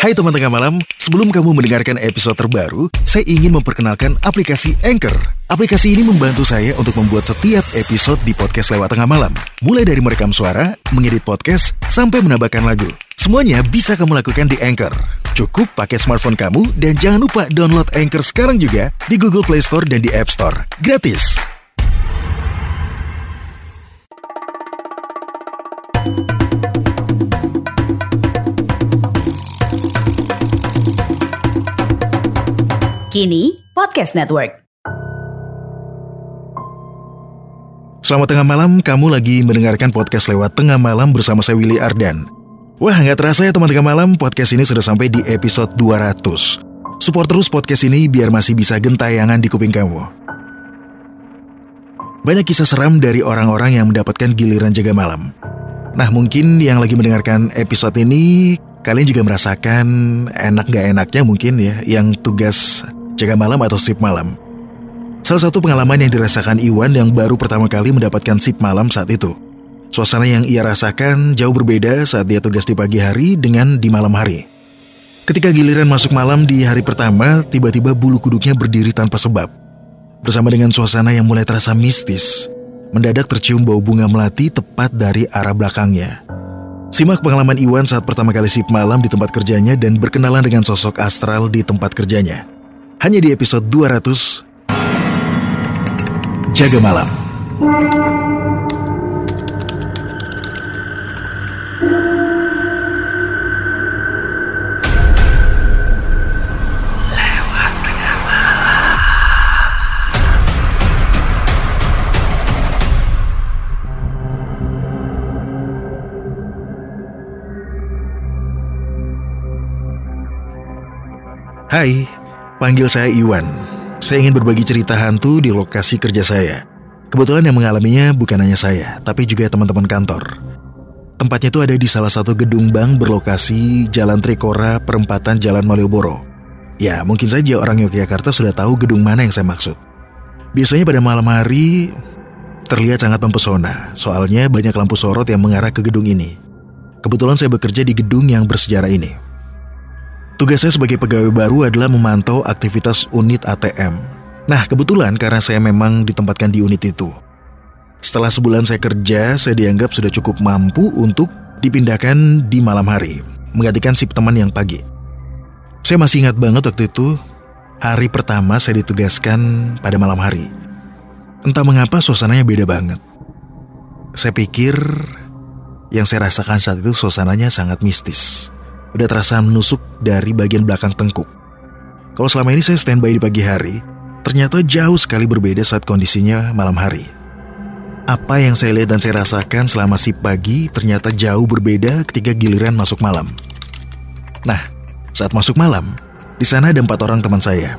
Hai teman tengah malam, sebelum kamu mendengarkan episode terbaru, saya ingin memperkenalkan aplikasi Anchor. Aplikasi ini membantu saya untuk membuat setiap episode di podcast lewat tengah malam. Mulai dari merekam suara, mengedit podcast, sampai menambahkan lagu. Semuanya bisa kamu lakukan di Anchor. Cukup pakai smartphone kamu dan jangan lupa download Anchor sekarang juga di Google Play Store dan di App Store. Gratis. Kini Podcast Network. Selamat tengah malam, kamu lagi mendengarkan podcast lewat tengah malam bersama saya Willy Ardan. Wah, nggak terasa ya teman tengah malam, podcast ini sudah sampai di episode 200. Support terus podcast ini biar masih bisa gentayangan di kuping kamu. Banyak kisah seram dari orang-orang yang mendapatkan giliran jaga malam. Nah, mungkin yang lagi mendengarkan episode ini, kalian juga merasakan enak gak enaknya mungkin ya, yang tugas jaga malam atau sip malam. Salah satu pengalaman yang dirasakan Iwan yang baru pertama kali mendapatkan sip malam saat itu. Suasana yang ia rasakan jauh berbeda saat dia tugas di pagi hari dengan di malam hari. Ketika giliran masuk malam di hari pertama, tiba-tiba bulu kuduknya berdiri tanpa sebab. Bersama dengan suasana yang mulai terasa mistis, mendadak tercium bau bunga melati tepat dari arah belakangnya. Simak pengalaman Iwan saat pertama kali sip malam di tempat kerjanya dan berkenalan dengan sosok astral di tempat kerjanya. Hanya di episode 200 Jaga Malam. Hai, panggil saya Iwan. Saya ingin berbagi cerita hantu di lokasi kerja saya. Kebetulan yang mengalaminya bukan hanya saya, tapi juga teman-teman kantor. Tempatnya itu ada di salah satu gedung bank berlokasi Jalan Trikora, perempatan Jalan Malioboro. Ya, mungkin saja orang Yogyakarta sudah tahu gedung mana yang saya maksud. Biasanya pada malam hari terlihat sangat mempesona, soalnya banyak lampu sorot yang mengarah ke gedung ini. Kebetulan saya bekerja di gedung yang bersejarah ini. Tugas saya sebagai pegawai baru adalah memantau aktivitas unit ATM. Nah, kebetulan karena saya memang ditempatkan di unit itu. Setelah sebulan saya kerja, saya dianggap sudah cukup mampu untuk dipindahkan di malam hari, menggantikan sip teman yang pagi. Saya masih ingat banget waktu itu, hari pertama saya ditugaskan pada malam hari. Entah mengapa suasananya beda banget. Saya pikir yang saya rasakan saat itu suasananya sangat mistis udah terasa menusuk dari bagian belakang tengkuk. Kalau selama ini saya standby di pagi hari, ternyata jauh sekali berbeda saat kondisinya malam hari. Apa yang saya lihat dan saya rasakan selama si pagi ternyata jauh berbeda ketika giliran masuk malam. Nah, saat masuk malam, di sana ada empat orang teman saya.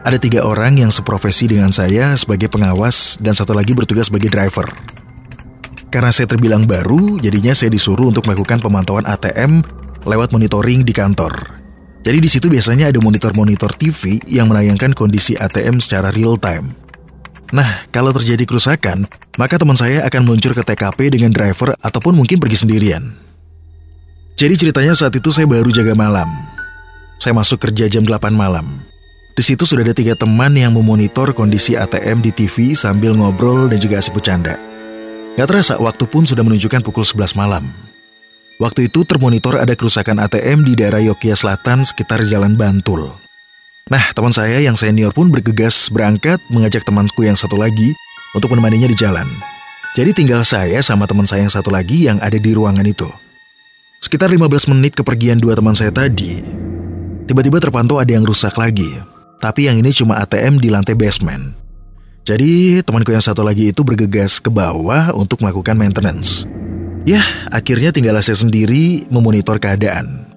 Ada tiga orang yang seprofesi dengan saya sebagai pengawas dan satu lagi bertugas sebagai driver. Karena saya terbilang baru, jadinya saya disuruh untuk melakukan pemantauan ATM lewat monitoring di kantor. Jadi di situ biasanya ada monitor-monitor TV yang menayangkan kondisi ATM secara real time. Nah, kalau terjadi kerusakan, maka teman saya akan meluncur ke TKP dengan driver ataupun mungkin pergi sendirian. Jadi ceritanya saat itu saya baru jaga malam. Saya masuk kerja jam 8 malam. Di situ sudah ada tiga teman yang memonitor kondisi ATM di TV sambil ngobrol dan juga asik bercanda. Gak terasa waktu pun sudah menunjukkan pukul 11 malam. Waktu itu termonitor ada kerusakan ATM di daerah Yogyakarta Selatan sekitar Jalan Bantul. Nah, teman saya yang senior pun bergegas berangkat mengajak temanku yang satu lagi untuk menemaninya di jalan. Jadi tinggal saya sama teman saya yang satu lagi yang ada di ruangan itu. Sekitar 15 menit kepergian dua teman saya tadi, tiba-tiba terpantau ada yang rusak lagi. Tapi yang ini cuma ATM di lantai basement. Jadi temanku yang satu lagi itu bergegas ke bawah untuk melakukan maintenance. Ya, akhirnya tinggal saya sendiri memonitor keadaan.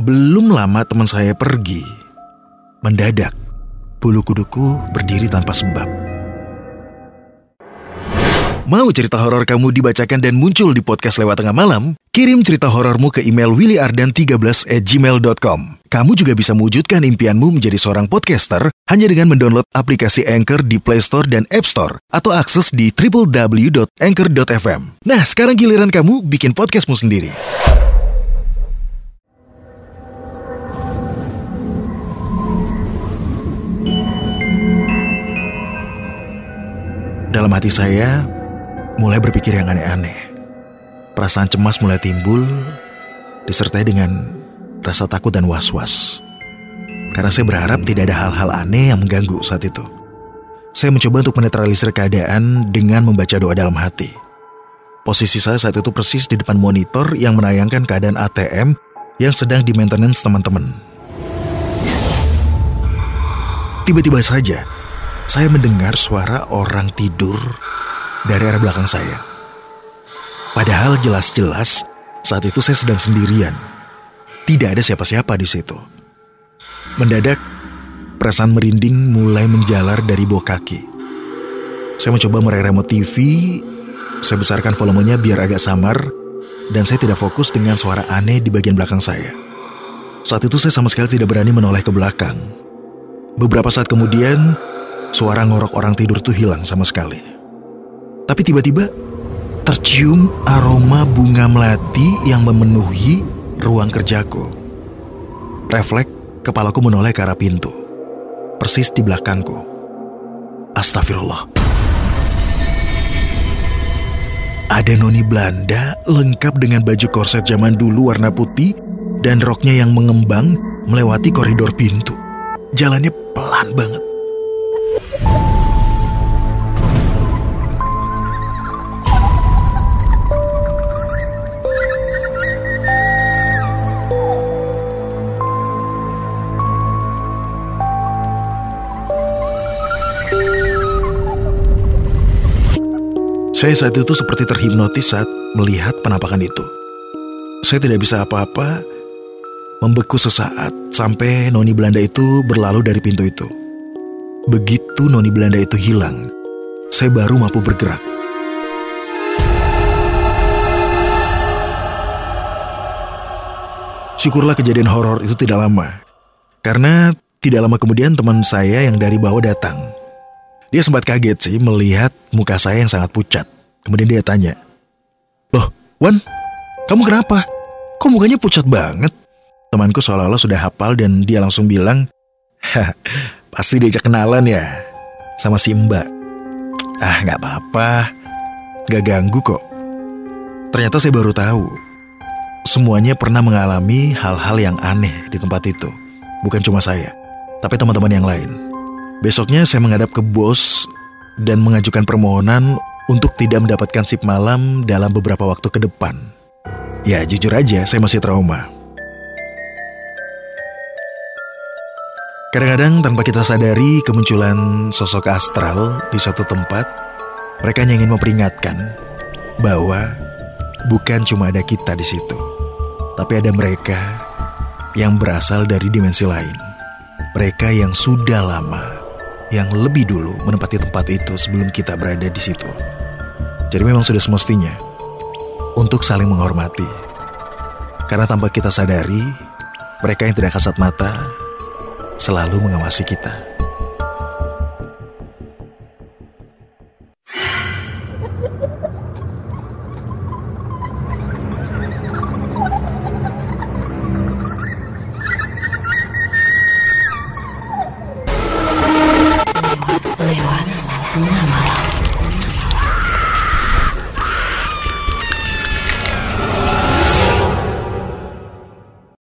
Belum lama teman saya pergi. Mendadak, bulu kuduku berdiri tanpa sebab. Mau cerita horor kamu dibacakan dan muncul di podcast lewat tengah malam? Kirim cerita horormu ke email willyardan13 at gmail.com. Kamu juga bisa mewujudkan impianmu menjadi seorang podcaster hanya dengan mendownload aplikasi Anchor di Play Store dan App Store atau akses di www.anchor.fm. Nah, sekarang giliran kamu bikin podcastmu sendiri. Dalam hati saya, mulai berpikir yang aneh-aneh. Perasaan cemas mulai timbul, disertai dengan rasa takut dan was-was. Karena saya berharap tidak ada hal-hal aneh yang mengganggu saat itu. Saya mencoba untuk menetralisir keadaan dengan membaca doa dalam hati. Posisi saya saat itu persis di depan monitor yang menayangkan keadaan ATM yang sedang di maintenance teman-teman. Tiba-tiba saja, saya mendengar suara orang tidur dari arah belakang saya. Padahal jelas-jelas saat itu saya sedang sendirian. Tidak ada siapa-siapa di situ. Mendadak, perasaan merinding mulai menjalar dari bawah kaki. Saya mencoba meraih remote TV, saya besarkan volumenya biar agak samar, dan saya tidak fokus dengan suara aneh di bagian belakang saya. Saat itu saya sama sekali tidak berani menoleh ke belakang. Beberapa saat kemudian, suara ngorok orang tidur itu hilang sama sekali. Tapi tiba-tiba tercium aroma bunga melati yang memenuhi ruang kerjaku. Refleks, kepalaku menoleh ke arah pintu. Persis di belakangku. Astagfirullah. Ada noni Belanda lengkap dengan baju korset zaman dulu warna putih dan roknya yang mengembang melewati koridor pintu. Jalannya pelan banget. Saya saat itu seperti terhipnotis saat melihat penampakan itu. Saya tidak bisa apa-apa, membeku sesaat sampai noni Belanda itu berlalu dari pintu itu. Begitu noni Belanda itu hilang, saya baru mampu bergerak. Syukurlah kejadian horor itu tidak lama, karena tidak lama kemudian teman saya yang dari bawah datang. Dia sempat kaget sih melihat muka saya yang sangat pucat. Kemudian dia tanya, Loh, Wan, kamu kenapa? Kok mukanya pucat banget? Temanku seolah-olah sudah hafal dan dia langsung bilang, Hah, pasti diajak kenalan ya sama si mbak. Ah, nggak apa-apa. Gak ganggu kok. Ternyata saya baru tahu. Semuanya pernah mengalami hal-hal yang aneh di tempat itu. Bukan cuma saya, tapi teman-teman yang lain. Besoknya saya menghadap ke bos dan mengajukan permohonan untuk tidak mendapatkan sip malam dalam beberapa waktu ke depan. Ya, jujur aja saya masih trauma. Kadang-kadang tanpa kita sadari kemunculan sosok astral di suatu tempat, mereka hanya ingin memperingatkan bahwa bukan cuma ada kita di situ, tapi ada mereka yang berasal dari dimensi lain. Mereka yang sudah lama yang lebih dulu menempati tempat itu sebelum kita berada di situ. Jadi memang sudah semestinya untuk saling menghormati. Karena tanpa kita sadari, mereka yang tidak kasat mata selalu mengawasi kita.